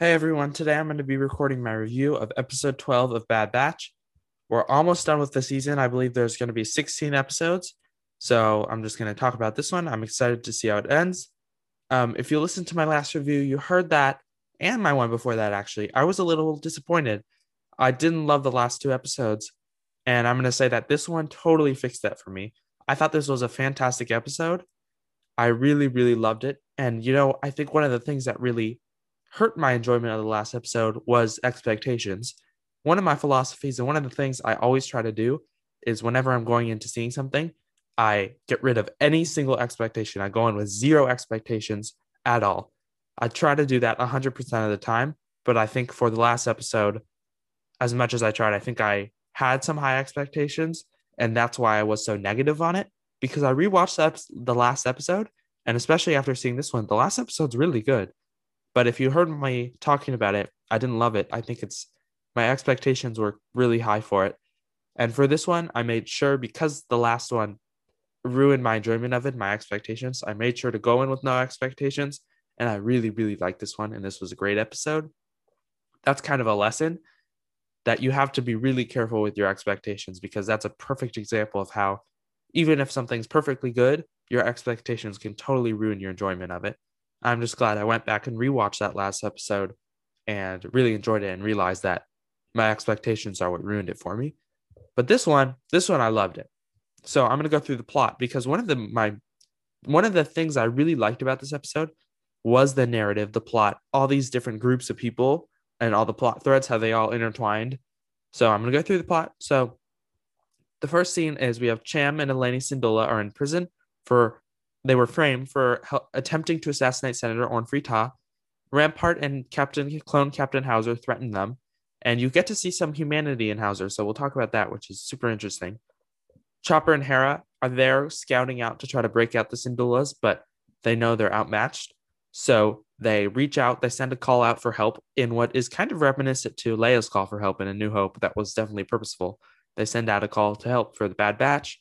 Hey everyone, today I'm going to be recording my review of episode 12 of Bad Batch. We're almost done with the season. I believe there's going to be 16 episodes. So I'm just going to talk about this one. I'm excited to see how it ends. Um, if you listened to my last review, you heard that, and my one before that, actually. I was a little disappointed. I didn't love the last two episodes. And I'm going to say that this one totally fixed that for me. I thought this was a fantastic episode. I really, really loved it. And, you know, I think one of the things that really hurt my enjoyment of the last episode was expectations. One of my philosophies and one of the things I always try to do is whenever I'm going into seeing something, I get rid of any single expectation. I go in with zero expectations at all. I try to do that 100% of the time, but I think for the last episode, as much as I tried, I think I had some high expectations, and that's why I was so negative on it because I rewatched the, the last episode, and especially after seeing this one, the last episode's really good. But if you heard me talking about it, I didn't love it. I think it's my expectations were really high for it. And for this one, I made sure because the last one ruined my enjoyment of it, my expectations, I made sure to go in with no expectations. And I really, really liked this one. And this was a great episode. That's kind of a lesson that you have to be really careful with your expectations because that's a perfect example of how, even if something's perfectly good, your expectations can totally ruin your enjoyment of it. I'm just glad I went back and rewatched that last episode and really enjoyed it and realized that my expectations are what ruined it for me. But this one, this one I loved it. So I'm gonna go through the plot because one of the my one of the things I really liked about this episode was the narrative, the plot, all these different groups of people and all the plot threads, how they all intertwined. So I'm gonna go through the plot. So the first scene is we have Cham and Eleni Syndulla are in prison for they were framed for attempting to assassinate Senator Orn Free Rampart and Captain Clone Captain Howzer threatened them, and you get to see some humanity in Howzer. So we'll talk about that, which is super interesting. Chopper and Hera are there scouting out to try to break out the Syndullas, but they know they're outmatched. So they reach out, they send a call out for help in what is kind of reminiscent to Leia's call for help in A New Hope that was definitely purposeful. They send out a call to help for the Bad Batch.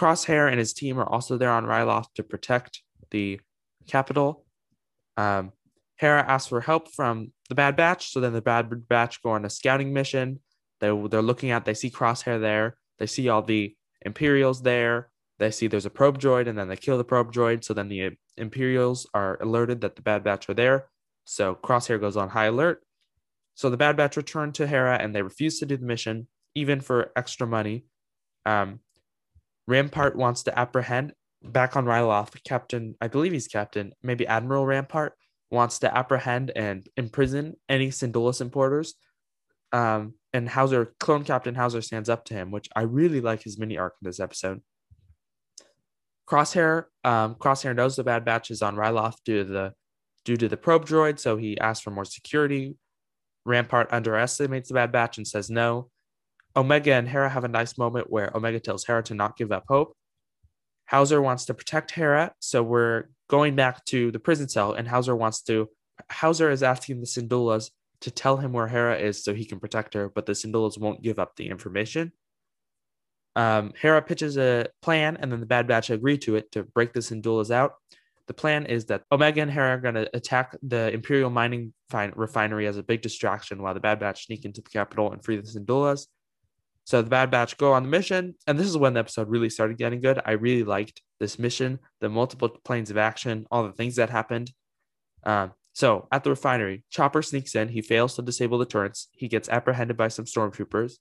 Crosshair and his team are also there on Ryloth to protect the capital. Um, Hera asks for help from the Bad Batch, so then the Bad Batch go on a scouting mission. They they're looking at they see Crosshair there. They see all the Imperials there. They see there's a probe droid, and then they kill the probe droid. So then the Imperials are alerted that the Bad Batch are there. So Crosshair goes on high alert. So the Bad Batch return to Hera, and they refuse to do the mission, even for extra money. Um, Rampart wants to apprehend back on Ryloth. Captain, I believe he's Captain, maybe Admiral Rampart wants to apprehend and imprison any Syndullas importers. Um, and Howzer, clone Captain Howzer stands up to him, which I really like his mini arc in this episode. Crosshair, um, Crosshair knows the Bad Batch is on Ryloth due to the due to the probe droid, so he asks for more security. Rampart underestimates the Bad Batch and says no. Omega and Hera have a nice moment where Omega tells Hera to not give up hope. Howzer wants to protect Hera, so we're going back to the prison cell, and Howzer wants to. Howzer is asking the Syndullas to tell him where Hera is so he can protect her, but the Syndullas won't give up the information. Um, Hera pitches a plan, and then the Bad Batch agree to it to break the Syndullas out. The plan is that Omega and Hera are going to attack the Imperial mining refinery as a big distraction while the Bad Batch sneak into the capital and free the Syndullas. So the Bad Batch go on the mission, and this is when the episode really started getting good. I really liked this mission, the multiple planes of action, all the things that happened. Um, so at the refinery, Chopper sneaks in. He fails to disable the turrets. He gets apprehended by some stormtroopers.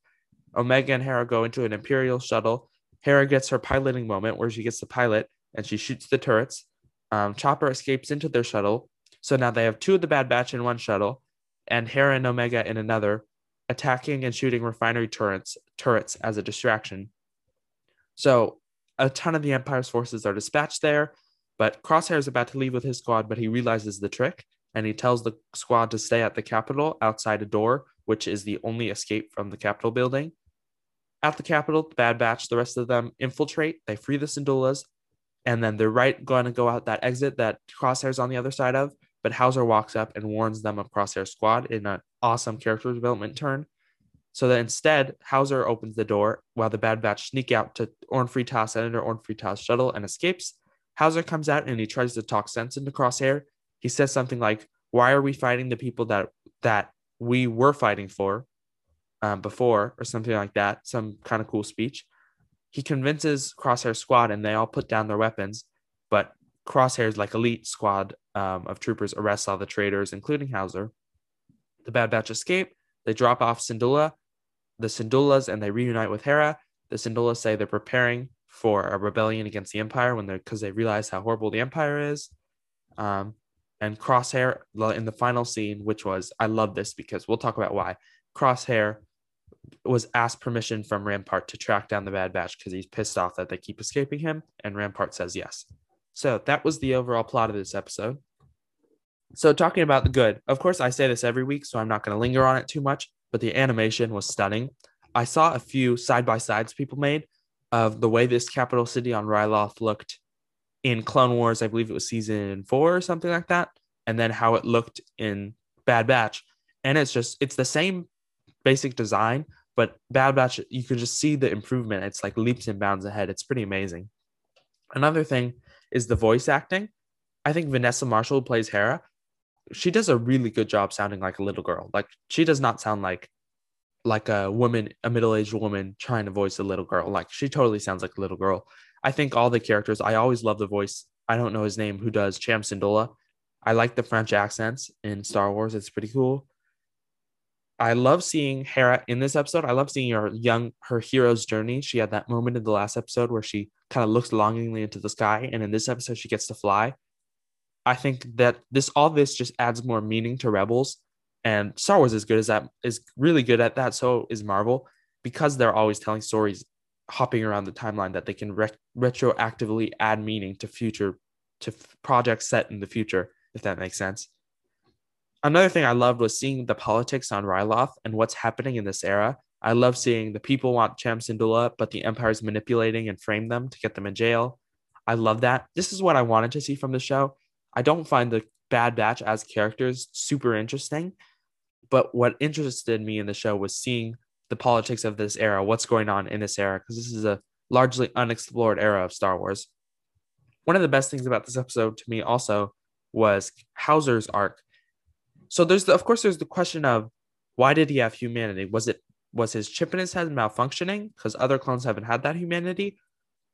Omega and Hera go into an Imperial shuttle. Hera gets her piloting moment where she gets the pilot and she shoots the turrets. Um, Chopper escapes into their shuttle. So now they have two of the Bad Batch in one shuttle and Hera and Omega in another attacking and shooting refinery turrets turrets as a distraction. So a ton of the Empire's forces are dispatched there, but Crosshair is about to leave with his squad, but he realizes the trick and he tells the squad to stay at the Capitol outside a door, which is the only escape from the Capitol building. At the Capitol, the Bad Batch, the rest of them infiltrate, they free the Syndullas, and then they're right going to go out that exit that Crosshair's on the other side of. But Howzer walks up and warns them of Crosshair's squad in an awesome character development turn. So that instead, Howzer opens the door while the Bad Batch sneak out to Orn Free Taa, Senator Orn Free Taa's shuttle and escapes. Howzer comes out and he tries to talk sense into Crosshair. He says something like, Why are we fighting the people that that we were fighting for um, before, or something like that? Some kind of cool speech. He convinces Crosshair squad, and they all put down their weapons. But Crosshair's like elite squad um, of troopers arrests all the traitors, including Howzer. The Bad Batch escape. They drop off Syndulla, the Syndullas, and they reunite with Hera. The Syndullas say they're preparing for a rebellion against the Empire when they're because they realize how horrible the Empire is. Um, and Crosshair in the final scene, which was I love this because we'll talk about why Crosshair was asked permission from Rampart to track down the Bad Batch because he's pissed off that they keep escaping him, and Rampart says yes. So that was the overall plot of this episode. So talking about the good, of course, I say this every week, so I'm not going to linger on it too much. But the animation was stunning. I saw a few side by sides people made of the way this capital city on Ryloth looked in Clone Wars. I believe it was season four or something like that, and then how it looked in Bad Batch. And it's just it's the same basic design, but Bad Batch you can just see the improvement. It's like leaps and bounds ahead. It's pretty amazing. Another thing is the voice acting. I think Vanessa Marshall plays Hera. She does a really good job sounding like a little girl. Like she does not sound like like a woman, a middle-aged woman trying to voice a little girl. Like she totally sounds like a little girl. I think all the characters, I always love the voice. I don't know his name, who does Cham Syndulla. I like the French accents in Star Wars. It's pretty cool. I love seeing Hera in this episode. I love seeing her young, her hero's journey. She had that moment in the last episode where she kind of looks longingly into the sky, and in this episode, she gets to fly. I think that this all this just adds more meaning to Rebels, and Star Wars is good as that is really good at that. So is Marvel because they're always telling stories, hopping around the timeline that they can re- retroactively add meaning to future to f- projects set in the future, if that makes sense another thing I loved was seeing the politics on Ryloth and what's happening in this era. I love seeing the people want Cham Syndulla, but the Empire's manipulating and frame them to get them in jail. I love that. This is what I wanted to see from the show. I don't find the Bad Batch as characters super interesting, but what interested me in the show was seeing the politics of this era, what's going on in this era, because this is a largely unexplored era of Star Wars. One of the best things about this episode to me also was Howzer's arc so there's the, of course there's the question of why did he have humanity? Was it was his chip in his head malfunctioning because other clones haven't had that humanity,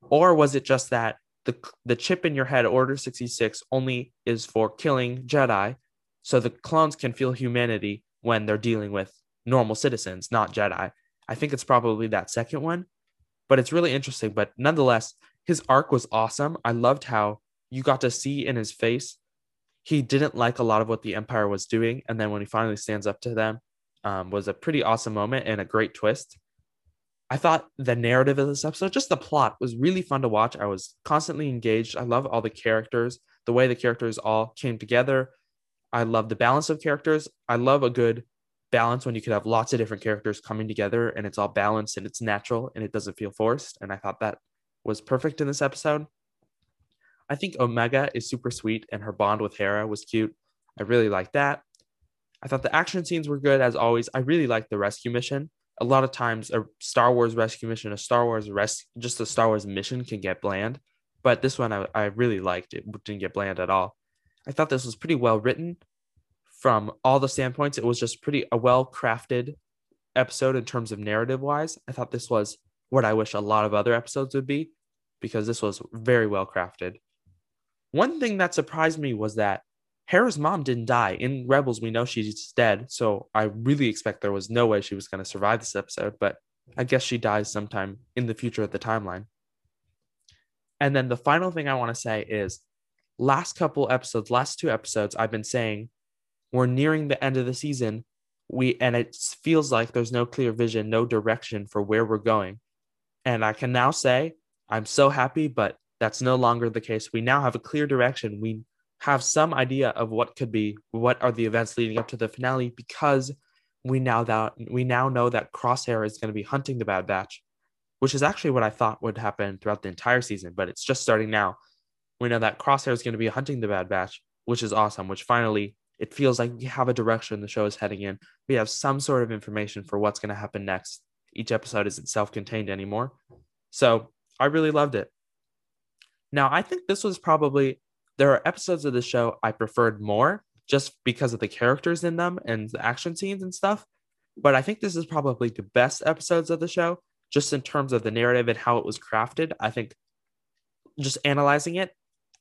or was it just that the the chip in your head, Order sixty six, only is for killing Jedi, so the clones can feel humanity when they're dealing with normal citizens, not Jedi. I think it's probably that second one, but it's really interesting. But nonetheless, his arc was awesome. I loved how you got to see in his face he didn't like a lot of what the Empire was doing. And then when he finally stands up to them, um, was a pretty awesome moment and a great twist. I thought the narrative of this episode, just the plot, was really fun to watch. I was constantly engaged. I love all the characters, the way the characters all came together. I love the balance of characters. I love a good balance when you could have lots of different characters coming together and it's all balanced and it's natural and it doesn't feel forced. And I thought that was perfect in this episode. I think Omega is super sweet and her bond with Hera was cute. I really like that. I thought the action scenes were good as always. I really liked the rescue mission. A lot of times a Star Wars rescue mission, a Star Wars rest just a Star Wars mission can get bland. But this one I, I really liked. It didn't get bland at all. I thought this was pretty well written from all the standpoints. It was just pretty a well crafted episode in terms of narrative wise. I thought this was what I wish a lot of other episodes would be because this was very well crafted. One thing that surprised me was that Hera's mom didn't die. In Rebels, we know she's dead. So I really expect there was no way she was going to survive this episode, but I guess she dies sometime in the future of the timeline. And then the final thing I want to say is last couple episodes, last two episodes, I've been saying we're nearing the end of the season. We and it feels like there's no clear vision, no direction for where we're going. And I can now say I'm so happy, but that's no longer the case. We now have a clear direction. We have some idea of what could be, what are the events leading up to the finale, because we now that we now know that Crosshair is going to be hunting the Bad Batch, which is actually what I thought would happen throughout the entire season, but it's just starting now. We know that Crosshair is going to be hunting the Bad Batch, which is awesome. Which finally, it feels like we have a direction the show is heading in. We have some sort of information for what's going to happen next. Each episode isn't self-contained anymore, so I really loved it. Now, I think this was probably there are episodes of the show I preferred more, just because of the characters in them and the action scenes and stuff. But I think this is probably the best episodes of the show, just in terms of the narrative and how it was crafted. I think just analyzing it,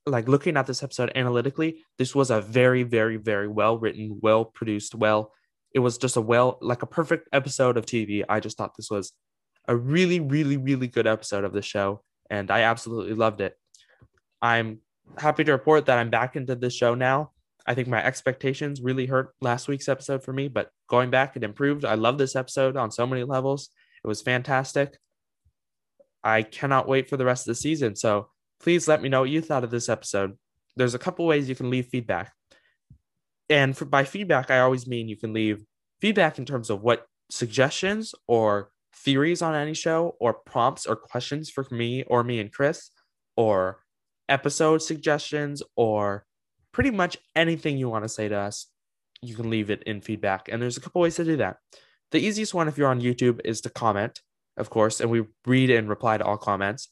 like looking at this episode analytically, this was a very, very, very well written, well produced, well. It was just a well, like a perfect episode of TV. I just thought this was a really, really, really good episode of the show, and I absolutely loved it. I'm happy to report that I'm back into the show now. I think my expectations really hurt last week's episode for me, but going back, it improved. I love this episode on so many levels. It was fantastic. I cannot wait for the rest of the season. So please let me know what you thought of this episode. There's a couple ways you can leave feedback. And for, by feedback, I always mean you can leave feedback in terms of what suggestions or theories on any show or prompts or questions for me or me and Chris or episode suggestions or pretty much anything you want to say to us, you can leave it in feedback. And there's a couple ways to do that. The easiest one, if you're on YouTube, is to comment, of course, and we read and reply to all comments.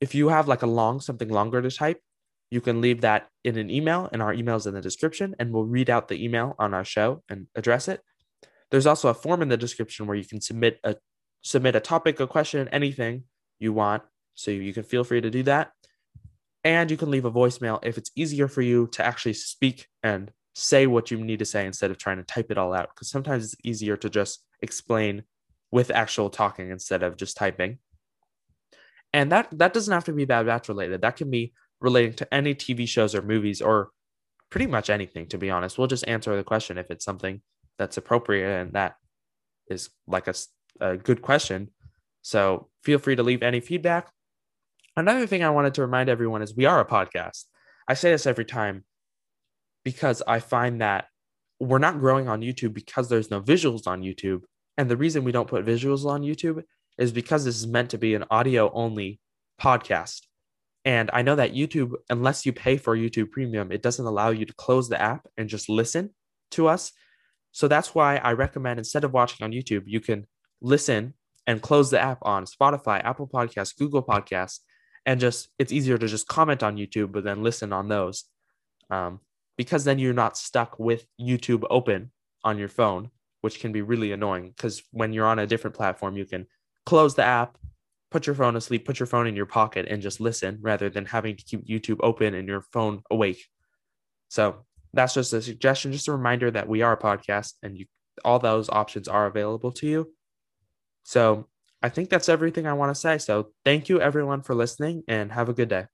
If you have like a long, something longer to type, you can leave that in an email, and our email is in the description, and we'll read out the email on our show and address it. There's also a form in the description where you can submit a submit a topic, a question, anything you want. So you can feel free to do that. And you can leave a voicemail if it's easier for you to actually speak and say what you need to say instead of trying to type it all out. Because sometimes it's easier to just explain with actual talking instead of just typing. And that that doesn't have to be Bad Batch related. That can be relating to any TV shows or movies or pretty much anything, to be honest. We'll just answer the question if it's something that's appropriate and that is like a, a good question. So feel free to leave any feedback. Another thing I wanted to remind everyone is we are a podcast. I say this every time because I find that we're not growing on YouTube because there's no visuals on YouTube. And the reason we don't put visuals on YouTube is because this is meant to be an audio only podcast. And I know that YouTube, unless you pay for YouTube Premium, it doesn't allow you to close the app and just listen to us. So that's why I recommend instead of watching on YouTube, you can listen and close the app on Spotify, Apple Podcasts, Google Podcasts, and just it's easier to just comment on YouTube, but then listen on those, um, because then you're not stuck with YouTube open on your phone, which can be really annoying. Because when you're on a different platform, you can close the app, put your phone asleep, put your phone in your pocket, and just listen rather than having to keep YouTube open and your phone awake. So that's just a suggestion, just a reminder that we are a podcast and you all those options are available to you. So I think that's everything I want to say. So thank you everyone for listening and have a good day.